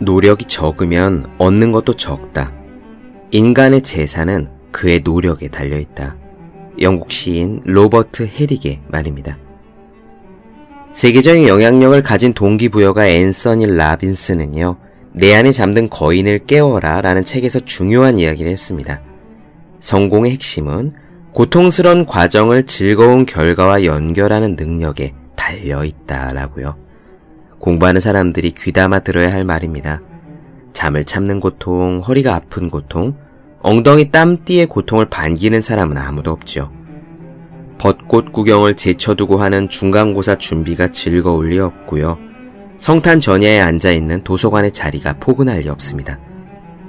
노력이 적으면 얻는 것도 적다. 인간의 재산은 그의 노력에 달려있다. 영국 시인 로버트 헤릭의 말입니다. 세계적인 영향력을 가진 동기부여가 앤서니 라빈스는요, 내 안에 잠든 거인을 깨워라 라는 책에서 중요한 이야기를 했습니다. 성공의 핵심은 고통스러운 과정을 즐거운 결과와 연결하는 능력에 달려 있다라고요. 공부하는 사람들이 귀담아 들어야 할 말입니다. 잠을 참는 고통, 허리가 아픈 고통, 엉덩이 땀띠의 고통을 반기는 사람은 아무도 없죠. 벚꽃 구경을 제쳐두고 하는 중간고사 준비가 즐거울 리 없고요. 성탄 전야에 앉아있는 도서관의 자리가 포근할 리 없습니다.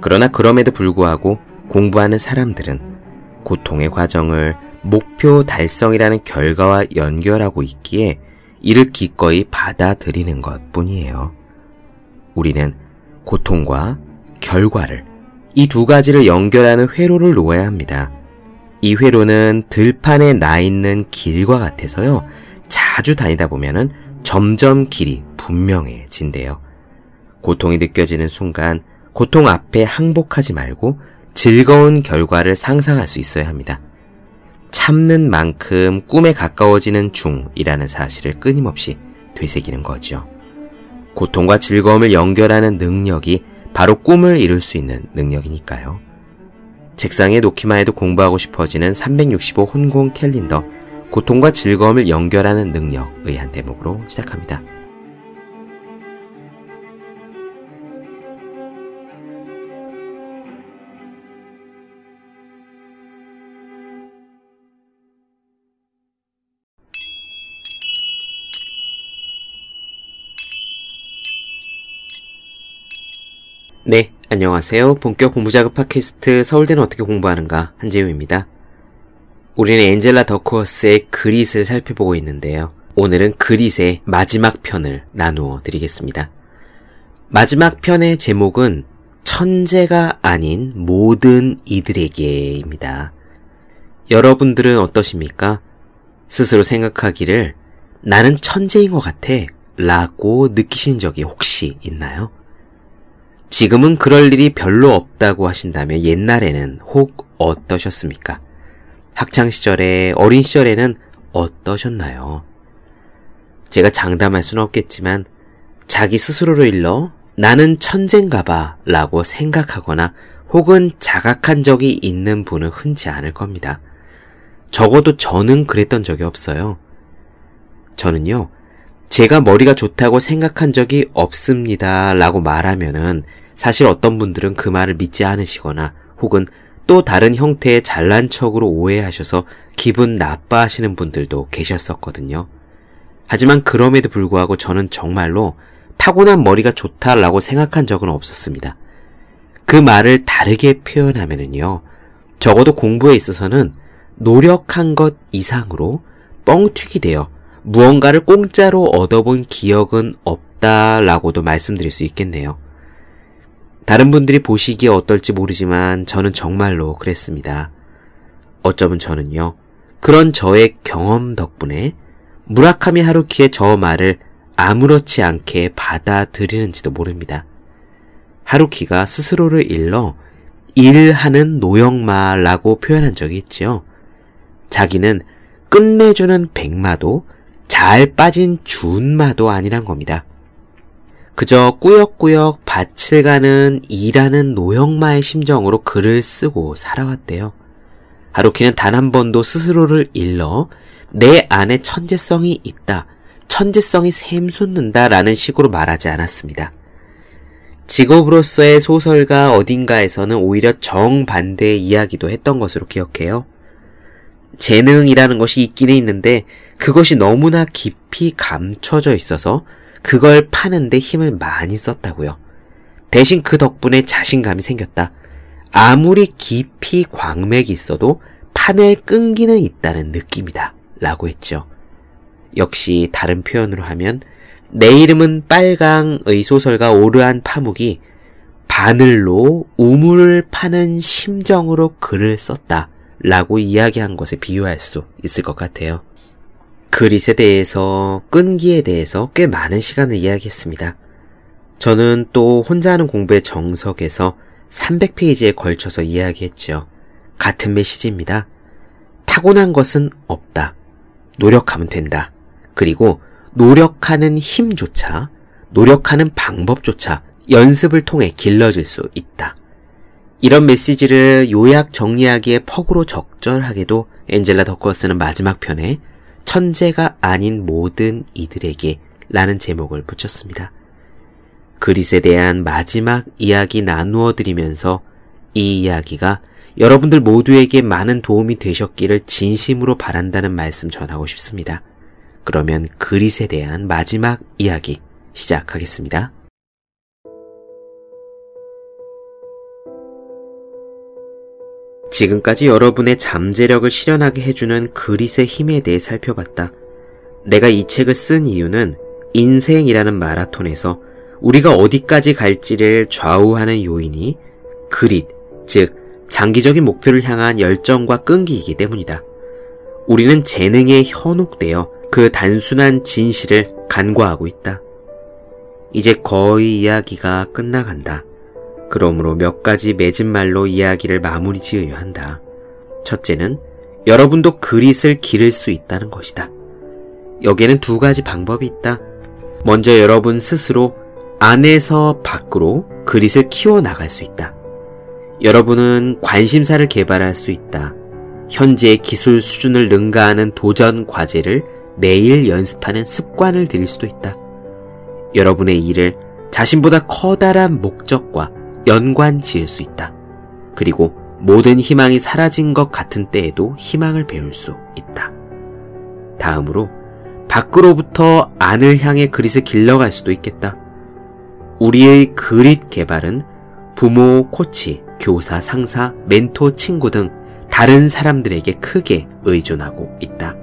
그러나 그럼에도 불구하고 공부하는 사람들은 고통의 과정을 목표 달성이라는 결과와 연결하고 있기에 이를 기꺼이 받아들이는 것 뿐이에요. 우리는 고통과 결과를 이 두 가지를 연결하는 회로를 놓아야 합니다. 이 회로는 들판에 나 있는 길과 같아서요. 자주 다니다 보면은 점점 길이 분명해진대요. 고통이 느껴지는 순간 고통 앞에 항복하지 말고 즐거운 결과를 상상할 수 있어야 합니다. 참는 만큼 꿈에 가까워지는 중이라는 사실을 끊임없이 되새기는 거죠. 고통과 즐거움을 연결하는 능력이 바로 꿈을 이룰 수 있는 능력이니까요. 책상에 놓기만 해도 공부하고 싶어지는 365 혼공 캘린더, 고통과 즐거움을 연결하는 능력의 한 대목으로 시작합니다. 안녕하세요. 본격 공부자극 팟캐스트 서울대는 어떻게 공부하는가 한재우입니다. 우리는 엔젤라 더코어스의 그릿을 살펴보고 있는데요. 오늘은 그릿의 마지막 편을 나누어 드리겠습니다. 마지막 편의 제목은 천재가 아닌 모든 이들에게입니다. 여러분들은 어떠십니까? 스스로 생각하기를 나는 천재인 것 같아 라고 느끼신 적이 혹시 있나요? 지금은 그럴 일이 별로 없다고 하신다면 옛날에는 혹 어떠셨습니까? 학창 시절에, 어린 시절에는 어떠셨나요? 제가 장담할 수는 없겠지만 자기 스스로를 일러 나는 천재인가 봐 라고 생각하거나 혹은 자각한 적이 있는 분은 흔치 않을 겁니다. 적어도 저는 그랬던 적이 없어요. 저는요, 제가 머리가 좋다고 생각한 적이 없습니다 라고 말하면은 사실 어떤 분들은 그 말을 믿지 않으시거나 혹은 또 다른 형태의 잘난 척으로 오해하셔서 기분 나빠하시는 분들도 계셨었거든요. 하지만 그럼에도 불구하고 저는 정말로 타고난 머리가 좋다라고 생각한 적은 없었습니다. 그 말을 다르게 표현하면은요, 적어도 공부에 있어서는 노력한 것 이상으로 뻥튀기 되어 무언가를 공짜로 얻어본 기억은 없다라고도 말씀드릴 수 있겠네요. 다른 분들이 보시기에 어떨지 모르지만 저는 정말로 그랬습니다. 어쩌면 저는요, 그런 저의 경험 덕분에 무라카미 하루키의 저 말을 아무렇지 않게 받아들이는지도 모릅니다. 하루키가 스스로를 일러 일하는 노역마라고 표현한 적이 있지요. 자기는 끝내주는 백마도 잘 빠진 준마도 아니란 겁니다. 그저 꾸역꾸역 밭을 가는 일하는 노형마의 심정으로 글을 쓰고 살아왔대요. 하루키는 단 한 번도 스스로를 일러 내 안에 천재성이 있다, 천재성이 샘솟는다 라는 식으로 말하지 않았습니다. 직업으로서의 소설가 어딘가에서는 오히려 정반대의 이야기도 했던 것으로 기억해요. 재능이라는 것이 있기는 있는데 그것이 너무나 깊이 감춰져 있어서 그걸 파는데 힘을 많이 썼다고요. 대신 그 덕분에 자신감이 생겼다. 아무리 깊이 광맥이 있어도 판을 끈기는 있다는 느낌이다. 라고 했죠. 역시 다른 표현으로 하면 내 이름은 빨강의 소설가 오르한 파묵이 바늘로 우물을 파는 심정으로 글을 썼다. 라고 이야기한 것에 비유할 수 있을 것 같아요. 그릿에 대해서, 끈기에 대해서 꽤 많은 시간을 이야기했습니다. 저는 또 혼자 하는 공부의 정석에서 300페이지에 걸쳐서 이야기했죠. 같은 메시지입니다. 타고난 것은 없다. 노력하면 된다. 그리고 노력하는 힘조차, 노력하는 방법조차 연습을 통해 길러질 수 있다. 이런 메시지를 요약 정리하기에 퍽으로 적절하게도 엔젤라 더커스는 마지막 편에 천재가 아닌 모든 이들에게 라는 제목을 붙였습니다. 그릿에 대한 마지막 이야기 나누어 드리면서 이 이야기가 여러분들 모두에게 많은 도움이 되셨기를 진심으로 바란다는 말씀 전하고 싶습니다. 그러면 그릿에 대한 마지막 이야기 시작하겠습니다. 지금까지 여러분의 잠재력을 실현하게 해주는 그릿의 힘에 대해 살펴봤다. 내가 이 책을 쓴 이유는 인생이라는 마라톤에서 우리가 어디까지 갈지를 좌우하는 요인이 그릿, 즉, 장기적인 목표를 향한 열정과 끈기이기 때문이다. 우리는 재능에 현혹되어 그 단순한 진실을 간과하고 있다. 이제 거의 이야기가 끝나간다. 그러므로 몇 가지 맺은 말로 이야기를 마무리 지어야 한다. 첫째는 여러분도 그릿을 기를 수 있다는 것이다. 여기에는 두 가지 방법이 있다. 먼저 여러분 스스로 안에서 밖으로 그릿을 키워나갈 수 있다. 여러분은 관심사를 개발할 수 있다. 현재의 기술 수준을 능가하는 도전 과제를 매일 연습하는 습관을 들일 수도 있다. 여러분의 일을 자신보다 커다란 목적과 연관 지을 수 있다. 그리고 모든 희망이 사라진 것 같은 때에도 희망을 배울 수 있다. 다음으로 밖으로부터 안을 향해 grit을 길러갈 수도 있겠다. 우리의 grit 개발은 부모, 코치, 교사, 상사, 멘토, 친구 등 다른 사람들에게 크게 의존하고 있다.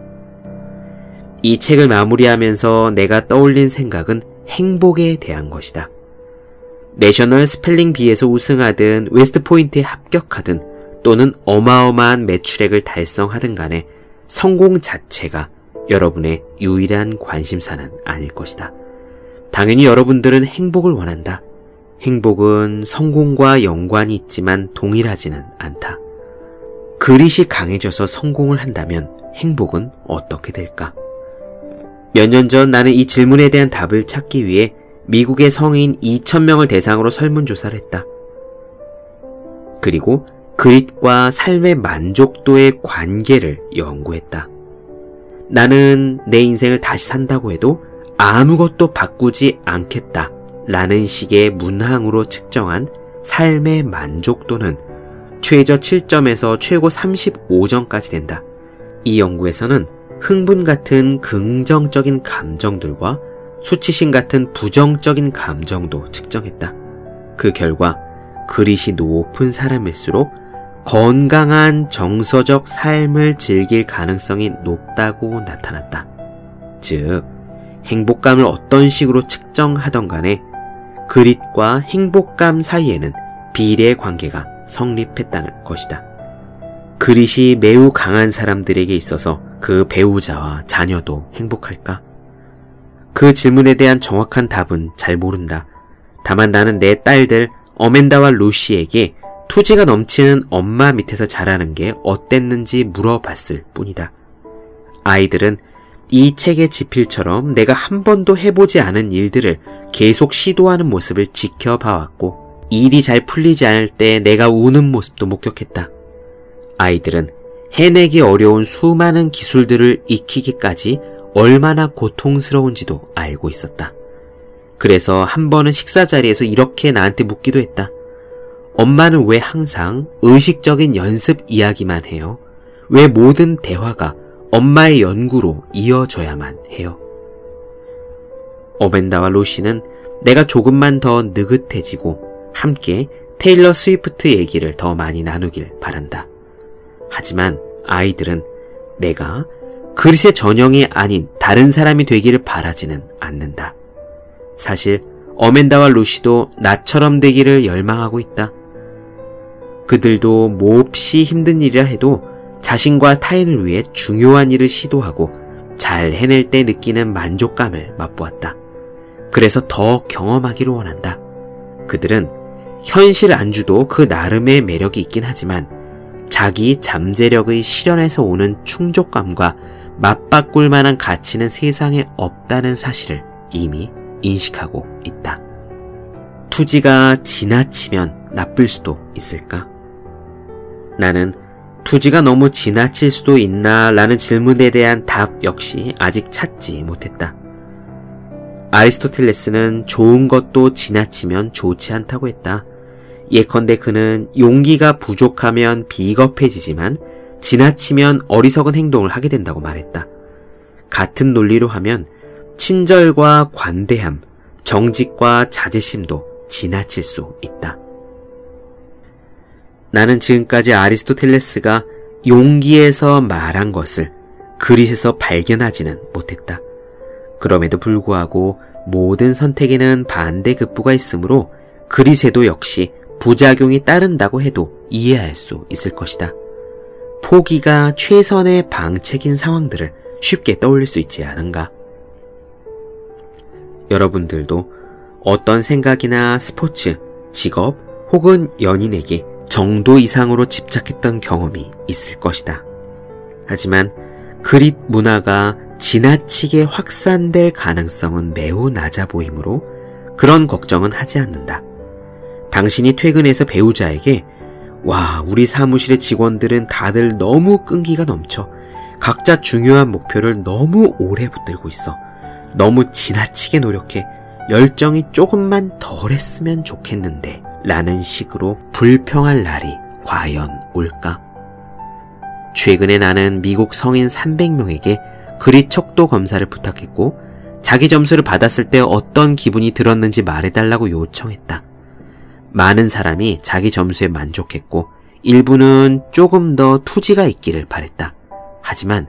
이 책을 마무리하면서 내가 떠올린 생각은 행복에 대한 것이다. National Spelling Bee에서 우승하든 웨스트 포인트에 합격하든 또는 어마어마한 매출액을 달성하든 간에 성공 자체가 여러분의 유일한 관심사는 아닐 것이다. 당연히 여러분들은 행복을 원한다. 행복은 성공과 연관이 있지만 동일하지는 않다. 그릿이 강해져서 성공을 한다면 행복은 어떻게 될까? 몇 년 전 나는 이 질문에 대한 답을 찾기 위해 미국의 성인 2,000명을 대상으로 설문조사를 했다. 그리고 그릿과 삶의 만족도의 관계를 연구했다. 나는 내 인생을 다시 산다고 해도 아무것도 바꾸지 않겠다. 라는 식의 문항으로 측정한 삶의 만족도는 최저 7점에서 최고 35점까지 된다. 이 연구에서는 흥분 같은 긍정적인 감정들과 수치심 같은 부정적인 감정도 측정했다. 그 결과 그릿이 높은 사람일수록 건강한 정서적 삶을 즐길 가능성이 높다고 나타났다. 즉, 행복감을 어떤 식으로 측정하던 간에 그릿과 행복감 사이에는 비례 관계가 성립했다는 것이다. 그릿이 매우 강한 사람들에게 있어서 그 배우자와 자녀도 행복할까? 그 질문에 대한 정확한 답은 잘 모른다. 다만 나는 내 딸들 어멘다와 루시에게 투지가 넘치는 엄마 밑에서 자라는 게 어땠는지 물어봤을 뿐이다. 아이들은 이 책의 지필처럼 내가 한 번도 해보지 않은 일들을 계속 시도하는 모습을 지켜봐왔고, 일이 잘 풀리지 않을 때 내가 우는 모습도 목격했다. 아이들은 해내기 어려운 수많은 기술들을 익히기까지 얼마나 고통스러운지도 알고 있었다. 그래서 한 번은 식사 자리에서 이렇게 나한테 묻기도 했다. 엄마는 왜 항상 의식적인 연습 이야기만 해요? 왜 모든 대화가 엄마의 연구로 이어져야만 해요? 어벤다와 로시는 내가 조금만 더 느긋해지고 함께 테일러 스위프트 얘기를 더 많이 나누길 바란다. 하지만 아이들은 내가 그릇의 전형이 아닌 다른 사람이 되기를 바라지는 않는다. 사실 어멘다와 루시도 나처럼 되기를 열망하고 있다. 그들도 몹시 힘든 일이라 해도 자신과 타인을 위해 중요한 일을 시도하고 잘 해낼 때 느끼는 만족감을 맛보았다. 그래서 더 경험하기를 원한다. 그들은 현실 안주도 그 나름의 매력이 있긴 하지만 자기 잠재력의 실현에서 오는 충족감과 맞바꿀 만한 가치는 세상에 없다는 사실을 이미 인식하고 있다. 투지가 지나치면 나쁠 수도 있을까? 나는 투지가 너무 지나칠 수도 있나 라는 질문에 대한 답 역시 아직 찾지 못했다. 아리스토텔레스는 좋은 것도 지나치면 좋지 않다고 했다. 예컨대 그는 용기가 부족하면 비겁해지지만 지나치면 어리석은 행동을 하게 된다고 말했다. 같은 논리로 하면 친절과 관대함, 정직과 자제심도 지나칠 수 있다. 나는 지금까지 아리스토텔레스가 용기에서 말한 것을 그릿에서 발견하지는 못했다. 그럼에도 불구하고 모든 선택에는 반대급부가 있으므로 그릿에도 역시 부작용이 따른다고 해도 이해할 수 있을 것이다. 포기가 최선의 방책인 상황들을 쉽게 떠올릴 수 있지 않은가? 여러분들도 어떤 생각이나 스포츠, 직업 혹은 연인에게 정도 이상으로 집착했던 경험이 있을 것이다. 하지만 그릿 문화가 지나치게 확산될 가능성은 매우 낮아 보이므로 그런 걱정은 하지 않는다. 당신이 퇴근해서 배우자에게 와, 우리 사무실의 직원들은 다들 너무 끈기가 넘쳐. 각자 중요한 목표를 너무 오래 붙들고 있어. 너무 지나치게 노력해. 열정이 조금만 덜 했으면 좋겠는데. 라는 식으로 불평할 날이 과연 올까? 최근에 나는 미국 성인 300명에게 그리 척도 검사를 부탁했고 자기 점수를 받았을 때 어떤 기분이 들었는지 말해달라고 요청했다. 많은 사람이 자기 점수에 만족했고 일부는 조금 더 투지가 있기를 바랬다. 하지만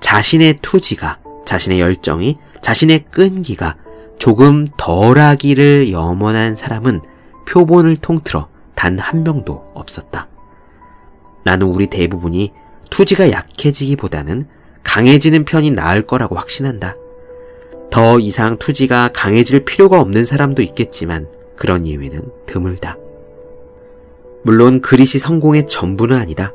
자신의 투지가, 자신의 열정이, 자신의 끈기가 조금 덜하기를 염원한 사람은 표본을 통틀어 단 한 명도 없었다. 나는 우리 대부분이 투지가 약해지기보다는 강해지는 편이 나을 거라고 확신한다. 더 이상 투지가 강해질 필요가 없는 사람도 있겠지만 그런 이유에는 드물다. 물론 그릿이 성공의 전부는 아니다.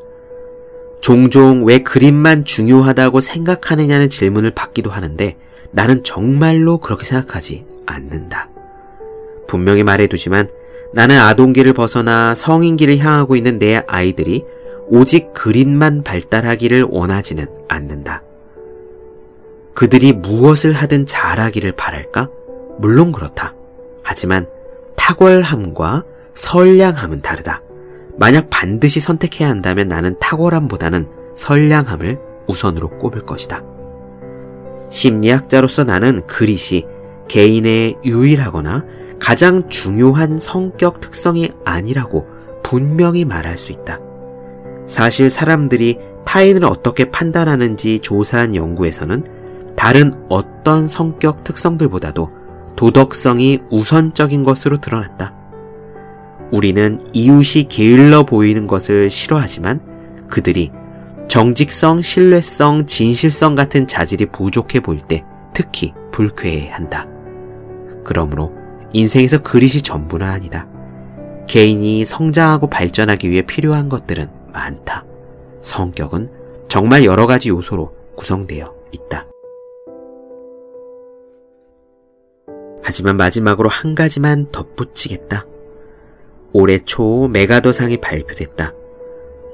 종종 왜 그림만 중요하다고 생각하느냐는 질문을 받기도 하는데 나는 정말로 그렇게 생각하지 않는다. 분명히 말해두지만 나는 아동기를 벗어나 성인기를 향하고 있는 내 아이들이 오직 그림만 발달하기를 원하지는 않는다. 그들이 무엇을 하든 잘하기를 바랄까? 물론 그렇다. 하지만 탁월함과 선량함은 다르다. 만약 반드시 선택해야 한다면 나는 탁월함보다는 선량함을 우선으로 꼽을 것이다. 심리학자로서 나는 그릿이 개인의 유일하거나 가장 중요한 성격 특성이 아니라고 분명히 말할 수 있다. 사실 사람들이 타인을 어떻게 판단하는지 조사한 연구에서는 다른 어떤 성격 특성들보다도 도덕성이 우선적인 것으로 드러났다. 우리는 이웃이 게을러 보이는 것을 싫어하지만 그들이 정직성, 신뢰성, 진실성 같은 자질이 부족해 보일 때 특히 불쾌해 한다. 그러므로 인생에서 그릿이 전부는 아니다. 개인이 성장하고 발전하기 위해 필요한 것들은 많다. 성격은 정말 여러 가지 요소로 구성되어 있다. 하지만 마지막으로 한 가지만 덧붙이겠다. 올해 초 메가더상이 발표됐다.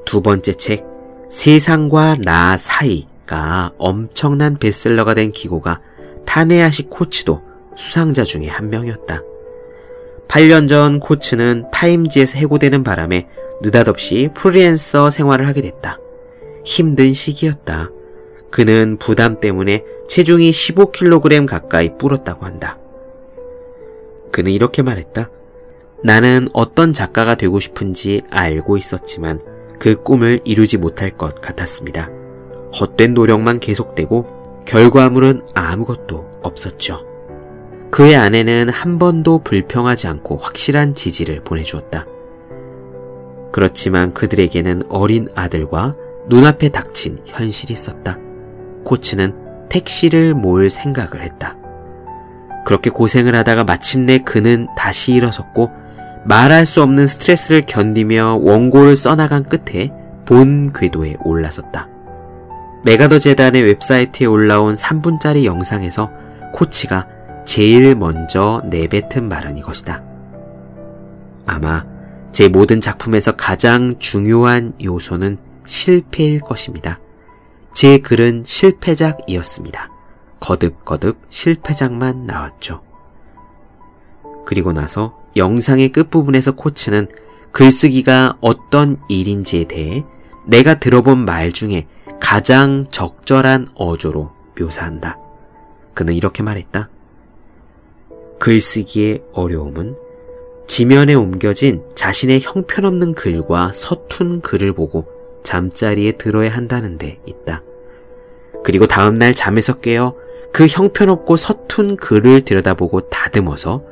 두 번째 책, 세상과 나 사이가 엄청난 베스트셀러가 된 기고가 타네야시 코치도 수상자 중에 한 명이었다. 8년 전 코치는 타임지에서 해고되는 바람에 느닷없이 프리랜서 생활을 하게 됐다. 힘든 시기였다. 그는 부담 때문에 체중이 15kg 가까이 불었다고 한다. 그는 이렇게 말했다. 나는 어떤 작가가 되고 싶은지 알고 있었지만 그 꿈을 이루지 못할 것 같았습니다. 헛된 노력만 계속되고 결과물은 아무것도 없었죠. 그의 아내는 한 번도 불평하지 않고 확실한 지지를 보내주었다. 그렇지만 그들에게는 어린 아들과 눈앞에 닥친 현실이 있었다. 코치는 택시를 모을 생각을 했다. 그렇게 고생을 하다가 마침내 그는 다시 일어섰고 말할 수 없는 스트레스를 견디며 원고를 써나간 끝에 본 궤도에 올라섰다. 메가더 재단의 웹사이트에 올라온 3분짜리 영상에서 코치가 제일 먼저 내뱉은 말은 이것이다. 아마 제 모든 작품에서 가장 중요한 요소는 실패일 것입니다. 제 글은 실패작이었습니다. 거듭거듭 실패작만 나왔죠. 그리고 나서 영상의 끝부분에서 코치는 글쓰기가 어떤 일인지에 대해 내가 들어본 말 중에 가장 적절한 어조로 묘사한다. 그는 이렇게 말했다. 글쓰기의 어려움은 지면에 옮겨진 자신의 형편없는 글과 서툰 글을 보고 잠자리에 들어야 한다는 데 있다. 그리고 다음날 잠에서 깨어 그 형편없고 서툰 글을 들여다보고 다듬어서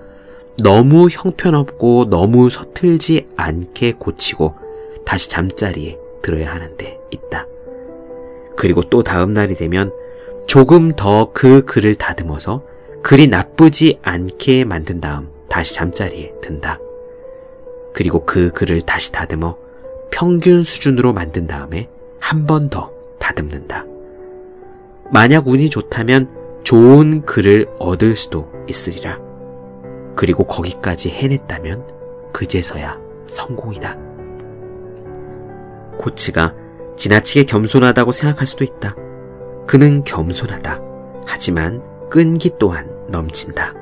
너무 형편없고 너무 서툴지 않게 고치고 다시 잠자리에 들어야 하는데 있다. 그리고 또 다음 날이 되면 조금 더 그 글을 다듬어서 글이 나쁘지 않게 만든 다음 다시 잠자리에 든다. 그리고 그 글을 다시 다듬어 평균 수준으로 만든 다음에 한 번 더 다듬는다. 만약 운이 좋다면 좋은 글을 얻을 수도 있으리라. 그리고 거기까지 해냈다면 그제서야 성공이다. 코치가 지나치게 겸손하다고 생각할 수도 있다. 그는 겸손하다. 하지만 끈기 또한 넘친다.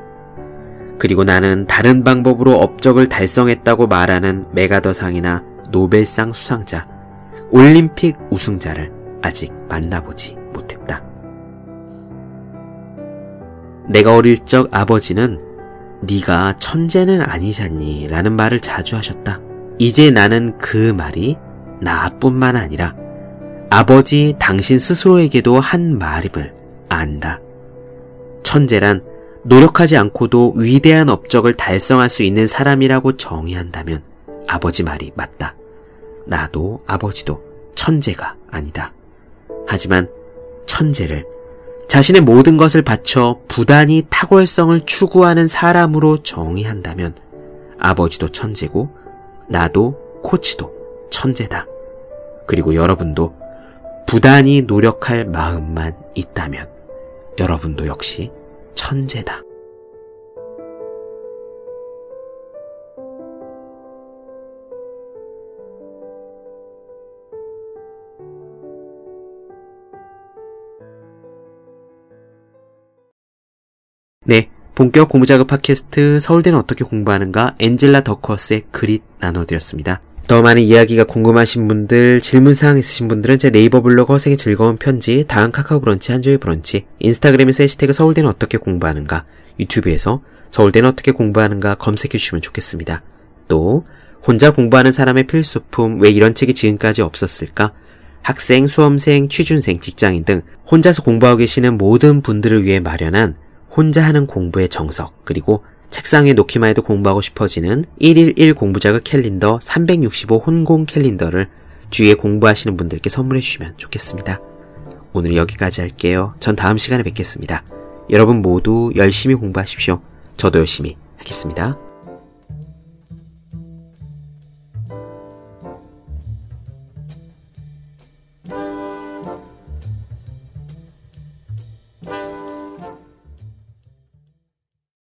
그리고 나는 다른 방법으로 업적을 달성했다고 말하는 메가더상이나 노벨상 수상자, 올림픽 우승자를 아직 만나보지 못했다. 내가 어릴 적 아버지는 네가 천재는 아니잖니 라는 말을 자주 하셨다. 이제 나는 그 말이 나뿐만 아니라 아버지 당신 스스로에게도 한 말임을 안다. 천재란 노력하지 않고도 위대한 업적을 달성할 수 있는 사람이라고 정의한다면 아버지 말이 맞다. 나도 아버지도 천재가 아니다. 하지만 천재를 자신의 모든 것을 바쳐 부단히 탁월성을 추구하는 사람으로 정의한다면 아버지도 천재고 나도 코치도 천재다. 그리고 여러분도 부단히 노력할 마음만 있다면 여러분도 역시 천재다. 본격 공부작업 팟캐스트 서울대는 어떻게 공부하는가 엔젤라 더커스의 그릿 나눠드렸습니다. 더 많은 이야기가 궁금하신 분들, 질문사항 있으신 분들은 제 네이버 블로그 허생의 즐거운 편지, 다음 카카오 브런치, 한조의 브런치, 인스타그램에서 해시태그 서울대는 어떻게 공부하는가, 유튜브에서 서울대는 어떻게 공부하는가 검색해 주시면 좋겠습니다. 또, 혼자 공부하는 사람의 필수품, 왜 이런 책이 지금까지 없었을까? 학생, 수험생, 취준생, 직장인 등 혼자서 공부하고 계시는 모든 분들을 위해 마련한 혼자 하는 공부의 정석, 그리고 책상에 놓기만 해도 공부하고 싶어지는 1일1 공부자극 캘린더 365 혼공 캘린더를 주위에 공부하시는 분들께 선물해 주시면 좋겠습니다. 오늘 여기까지 할게요. 전 다음 시간에 뵙겠습니다. 여러분 모두 열심히 공부하십시오. 저도 열심히 하겠습니다.